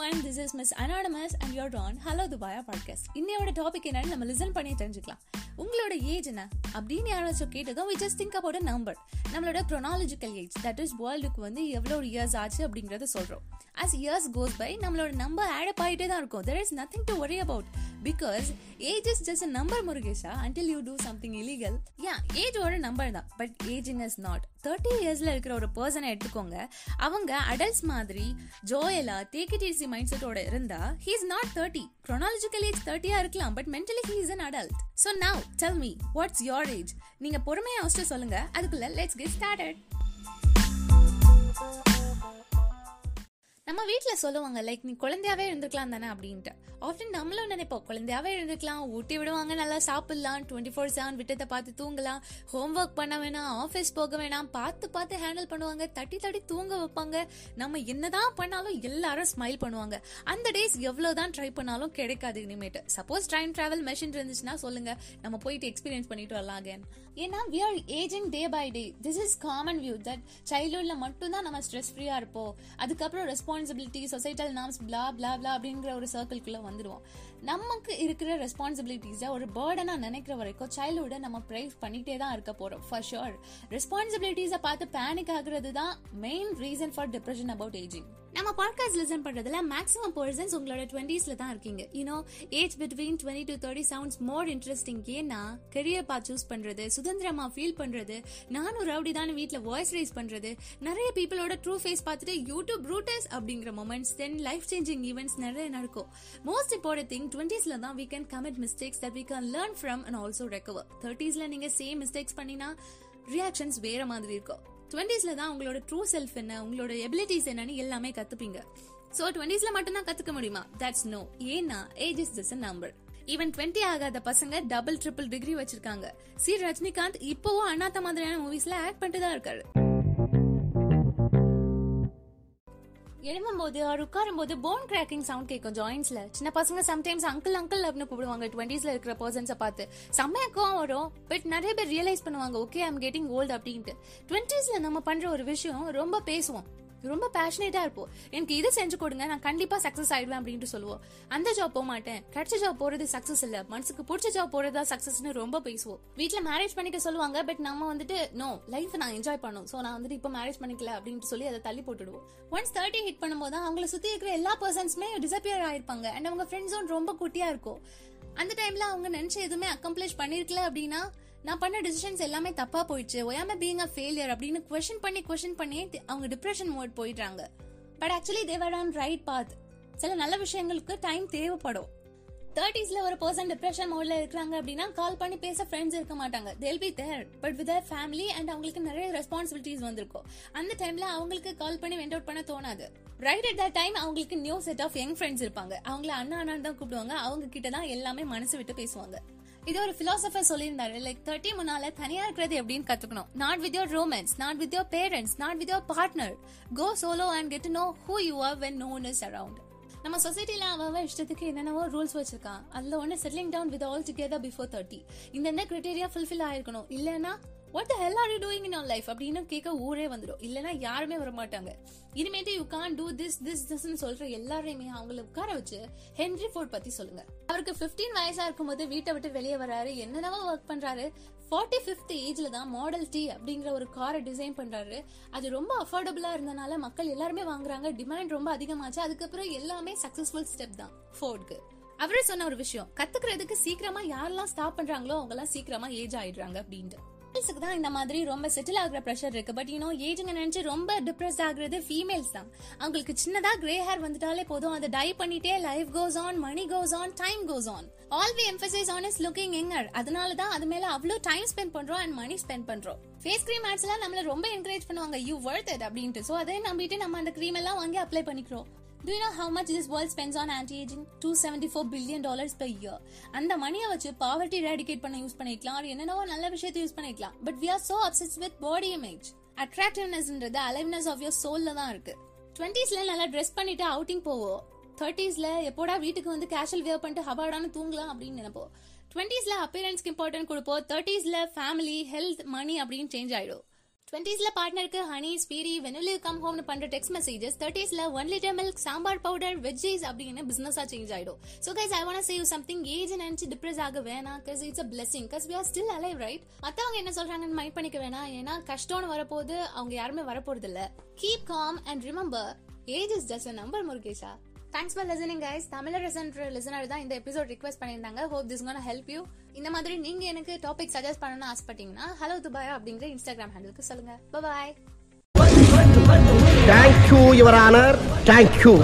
Everyone this is miss anonymous and your on hello துபாயா podcast இன்னையோட topic என்னன்னு நம்ம listen பண்ணி தெரிஞ்சுக்கலாம் உங்களோட ஏஜ் என்ன அப்படின்னு யாராச்சும் கேட்டதும் we just think about a number நம்மளோட க்ரொனாலஜிக்கல் ஏஜ் தட் இஸ் வேர்ல்டுக்கு வந்து எவ்வளோ இயர்ஸ் ஆச்சு அப்படிங்கிறத சொல்கிறோம் அஸ் இயர்ஸ் கோஸ் பை நம்மளோட நம்பர் ஆடப் ஆகிட்டே தான் இருக்கும் there is nothing to worry about because age is just a number முருகேஷா until you do something illegal yeah ஏஜோட நம்பர் தான். But ageing is not thirty இயர்ஸ்ல இருக்கிற ஒரு பர்சனை எடுத்துக்கோங்க. அவங்க அடல்ட்ஸ் மாதிரி ஜோயலா டேக் இட் மைண்ட் செட்டோட இருந்தா he is not thirty chronological age தேர்ட்டியா இருக்கலாம் but mentally he is an adult so now tell me what's your age நீங்க பொறுமையா யோசிச்சு சொல்லுங்க. அதுக்குள்ள லெட்ஸ் கெட் ஸ்டார்டட் நம்ம வீட்டில் சொல்லுவாங்க லைக் நீ குழந்தையாவே இருந்திருக்கலாம் தானே? அப்படின்ட்டு. ஆஃப்டன் நம்மளும் நினைப்போம் குழந்தையாவே இருந்திருக்கலாம் ஊட்டி விடுவாங்க நல்லா சாப்பிடலாம் டுவெண்ட்டி ஃபோர் செவன் விட்டத்தை பார்த்து தூங்கலாம் ஹோம் ஒர்க் பண்ண வேணாம் ஆஃபீஸ் போக வேணாம் பார்த்து பார்த்து ஹேண்டில் பண்ணுவாங்க தட்டி தட்டி தூங்க வைப்பாங்க. நம்ம என்னதான் பண்ணாலும் எல்லாரும் ஸ்மைல் பண்ணுவாங்க. அந்த டேஸ் எவ்வளோதான் ட்ரை பண்ணாலும் கிடைக்காது இனிமேட்டு. சப்போஸ் டைம் டிராவல் மெஷின் இருந்துச்சுன்னா சொல்லுங்க நம்ம போயிட்டு எக்ஸ்பீரியன்ஸ் பண்ணிட்டு வரலாம் அகேன் ஏன்னா we are ageing day by day this is common view that சைல்ட்ஹுட்ல மட்டும்தான் நம்ம ஸ்ட்ரெஸ் ஃப்ரீயா இருப்போம். அதுக்கப்புறம் response responsibility societal norms blah blah blah அப்படிங்கிற ஒரு சர்க்கிள்குள்ளே வந்துடுவோம் நமக்கு இருக்கிற ரெஸ்பான்சிபிலிட்டிஸை ஒரு பேர்டனா நினைக்கிற வரைக்கும் சைல்டுஹுட்டை நம்ம ப்ரைஸ் பண்ணிட்டே தான் இருக்க போறோம் ஃபர் ஷுர் ரெஸ்பான்சிபிலிட்டிஸை பார்த்து பேனிக் ஆகுறது தான் main reason for depression about ageing நம்ம பாட்காஸ்ட் லிசன் பண்றதுல மேக்ஸிமம் பர்சன்ஸ் உங்களோட டுவெண்ட்டிஸ்ல தான் இருக்கீங்க. You know age between twenty to thirty sounds more interesting ஏன்னா கெரியர் பா சூஸ் பண்றது சுதந்திரமா ஃபீல் பண்றது நானும் ரவுடி தான் வீட்டில் வாய்ஸ் ரைஸ் பண்றது நிறைய பீப்புளோட ட்ரூ ஃபேஸ் பார்த்துட்டு யூடியூப் ரூட்டர்ஸ் அப்படிங்கிற moments then life changing events நிறைய நடக்கும். மோஸ்ட் இம்பார்ட்டன்ட் திங் டுவெண்ட்டீஸ்ல தான் we can commit mistakes that we can learn from and also recover தேர்ட்டீஸ்ல நீங்க சேம் மிஸ்டேக்ஸ் பண்ணினா ரியாக்ஷன்ஸ் வேற மாதிரி இருக்கும். டுவெண்ட்டீஸ்ல தான் உங்களோட ட்ரூ செல்ஃப் என்ன உங்களோட எபிலிட்டிஸ் என்னன்னு எல்லாமே கத்துப்பீங்க. சோ டுவெண்ட்டீஸ்ல மட்டும்தான் கத்துக்க முடியுமா? தட்ஸ் நோ ஏன்னா age is just number even twenty ஆகாத பசங்க டபுள் ட்ரிபிள் டிகிரி வச்சிருக்காங்க. சி. ரஜினிகாந்த் இப்போவும் அண்ணாத்த மாதிரியான மூவிஸ்ல ஆக்ட் பண்ணிட்டு தான் இருக்காரு. எழும்பும் போது அவர் உட்காரும் போது போன் கிராக்கிங் சவுண்ட் கேட்கும் ஜாயின்ஸ்ல சின்ன பசங்க சம்டைம்ஸ் அங்கிள் அங்கிள் அப்படின்னு கூப்பிடுவாங்க. டுவெண்ட்டிஸ்ல இருக்கிற பர்சன்ஸை பார்த்து. செம்மையாக்கம் வரும். பட் நிறைய பேர் ரியலைஸ் பண்ணுவாங்க ஓகே ஐம் கெட்டிங் ஓல்டு அப்படின்ட்டு. டுவெண்ட்டிஸ்ல நம்ம பண்ற ஒரு விஷயம் ரொம்ப பேசுவோம். ரொம்ப பேஷனேட்டா இருப்போம் எனக்கு இது செஞ்சு கொடுங்க நான் கண்டிப்பா சக்சஸ் ஆயிடுவேன் அப்படின்ட்டு சொல்லுவோம் அந்த ஜாப் போக மாட்டேன். கிடைச்ச ஜாப் போறது சக்சஸ் இல்ல. மனசுக்கு பிடிச்ச ஜாப் போறதா சக்சஸ்னு ரொம்ப பேசுவோம் வீட்டுல மேரேஜ் பண்ணிக்க சொல்லுவாங்க பட் நம்ம வந்துட்டு நோ லைஃப் நான் என்ஜாய் பண்ணும். சோ நான் வந்துட்டு இப்போ மேரேஜ் பண்ணிக்கல அப்படின்ட்டு சொல்லி அதை தள்ளி போட்டுடுவோம். ஒன்ஸ் தேர்ட்டி ஹிட் பண்ணும்போது அவங்கள சுத்தி இருக்கிற எல்லா பர்சன்ஸுமே டிசப்பியர் ஆயிருப்பாங்க. அண்ட் அவங்க ஃப்ரெண்ட் ஜோன் ரொம்ப குட்டியா இருக்கும். அந்த டைம்ல அவங்க நினைச்ச எதுவுமே அக்கம்ப்ளிஷ் பண்ணிருக்கல அப்படின்னா நான் பண்ண டிசிஷன்ஸ் எல்லாமே தப்பா போயிடுச்சு. ஒயாம பீங் அ ஃபெயிலியர் அப்படின்னு கொஸ்டின் பண்ணி கொஸ்டின் பண்ணி அவங்க டிப்ரெஷன் மோட் போயிடுறாங்க. But actually they're on right path சில நல்ல விஷயங்களுக்கு டைம் தேவைப்படும். தேர்ட்டிஸ்ல ஒரு பர்சன் டிப்ரெஷன் மோட்ல இருக்காங்க அப்படின்னா கால் பண்ணி பேச ஃப்ரெண்ட்ஸ் இருக்க மாட்டாங்க. They'll be there but with family and அவங்களுக்கு நிறைய ரெஸ்பான்சிபிலிட்டிஸ் வந்திருக்கும். அந்த டைம்ல அவங்களுக்கு கால் பண்ணி வெண்ட் அவுட் பண்ண தோணாது. ரைட் அட் தட் டைம் அவங்களுக்கு new set of young friends இருப்பாங்க. அவங்கள அண்ணா அண்ணான்னு தான் கூப்பிடுவாங்க. அவங்க கிட்ட தான் எல்லாமே மனசு விட்டு பேசுவாங்க. இது ஒரு பிலாசபர் சொல்லியிருந்தாரு. லைக் தேர்ட்டி முன்னால தனியா இருக்கிறது எப்படின்னு கத்துக்கணும். Not with your romance not with your parents not with your partner go solo and get know who you are when no one is around நம்ம சொசைட்டில அவன் இஷ்டத்துக்கு என்னென்னவோ ரூல்ஸ் வச்சிருக்கான் அதுல ஒன்னு settling down with all together before thirty இந்த criteria fulfil ஆயிருக்கணும். இல்லைன்னா what hell are you doing in your life அப்படின்னு கேட்க ஊரே வந்துடும். இல்லைன்னா யாருமே வர மாட்டாங்க இனிமேட்டு you can do this this திஸ்ன்னு சொல்ற எல்லாரையுமே அவங்கள உட்கார வச்சு ஹென்ரி ஃபோர்ட் பத்தி சொல்லுங்க. அவருக்கு பிப்டீன் வயசா இருக்கும்போது வீட்டை விட்டு வெளியே வராரு. என்னென்னவோ ஒர்க் பண்றாரு? ஃபார்ட்டி ஃபிஃப்த் ஏஜ்ல தான் மாடல் டி அப்படிங்கிற ஒரு காரை டிசைன் பண்றாரு. அது ரொம்ப அஃபோர்டபுளா இருந்தனால மக்கள் எல்லாருமே வாங்குறாங்க. டிமாண்ட் ரொம்ப அதிகமாச்சு. அதுக்கப்புறம் எல்லாமே சக்சஸ்ஃபுல் ஸ்டெப் தான் ஃபோர்டுக்கு அவரே சொன்ன ஒரு விஷயம். கத்துக்கிறதுக்கு சீக்கிரமா யாரெல்லாம் ஸ்டாப் பண்றாங்களோ அவங்க எல்லாம் சீக்கிரமா ஏஜ் ஆயிடுறாங்க அப்படின்ட்டு. மேல்ஸுக்கு தான் இந்த மாதிரி ரொம்ப செட்டில் ஆகுற ப்ரெஷர் இருக்கு. பட் யூனோ ஏஜுங்க நினைச்சு ரொம்ப டிப்ரெஸ் ஆகுறது ஃபீமேல்ஸ் தான். அவங்களுக்கு சின்னதா கிரே ஹேர் வந்துட்டாலே போதும். அதை டை பண்ணிட்டே life goes on money goes on time goes on all we emphasize on is looking younger அதனால தான் அது மேல அவ்வளோ டைம் ஸ்பெண்ட் பண்றோம் அண்ட் மணி ஸ்பெண்ட் பண்றோம். ஃபேஸ் கிரீம் ஆட்ஸ் எல்லாம் நம்மள ரொம்ப என்கரேஜ் பண்ணுவாங்க. யூ வர்த் இட் அப்படின்ட்டு. சோ அதை நம்பிட்டு நம்ம அந்த கிரீம் எல்லாம் வாங்கி அப்ளை பண்ணிக்கிறோம். Do know how much this world spends on anti ageing two seventy four billion dollars per year அந்த மணியை வச்சு பாவர்ட்டி ரெடிகேட் பண்ண யூஸ் பண்ணிக்கலாம் என்னென்னவோ நல்ல விஷயத்தை யூஸ் பண்ணிக்கலாம் but we are so obsess with body image அட்ராக்டிவ்னஸ்ன்றது aliveness of your சோல்ல தான் இருக்கு. டுவெண்ட்டீஸ்ல நல்லா ட்ரெஸ் பண்ணிட்டு அவுட்டிங் போவோம் தேர்ட்டிஸ்ல எப்போடா வீட்டுக்கு வந்து கேஷுவல் வேர் பண்ணிட்டு ஹபாடான்னு தூங்கலாம் அப்படின்னு நினைப்போம் டுவெண்ட்டீஸ்ல அப்பியரன்ஸ்க்கு இம்பார்ட்டன்ட் கொடுப்போம் தேர்ட்டிஸ்ல ஃபேமிலி ஹெல்த் மணி அப்படின்னு சேஞ்ச் ஆயிடும். டுவெண்ட்டீஸ்ல பார்ட்னருக்கு ஹனி ஸ்பீரி வெனிலு கம் ஹோம்னு பண்ற text messages தேர்ட்டிஸ்ல one litre milk sambar powder veggies அப்படின்னு பிசினஸா சேஞ்ச் ஆயிடும். So guys I want save something age நினைச்சு டிப்ரெஸ் ஆக வேணாம் cause it's a blessing cause we are still alive right மத்தவங்க என்ன சொல்றாங்கன்னு மைண்ட் பண்ணிக்க வேணாம் ஏன்னா கஷ்டம்னு வரப்போது அவங்க யாருமே வரப்போறது இல்ல keep calm and remember age is just number முருகேஷா. Thanks for listening guys தமிழ ரெசன்ட்ரு லிசனர் தான் இந்த எபிசோட் ரிக்வெஸ்ட் பண்ணியிருந்தாங்க. Hope this gonna help you இந்த மாதிரி நீங்க எனக்கு டாபிக் சஜஸ்ட் பண்ணணும்னு ஆசைப்பட்டீங்கன்னா ஹலோ துபாயா அப்படிங்கிற இன்ஸ்டாகிராம் ஹேண்டிலுக்கு சொல்லுங்க. Bye thank you your honour thank you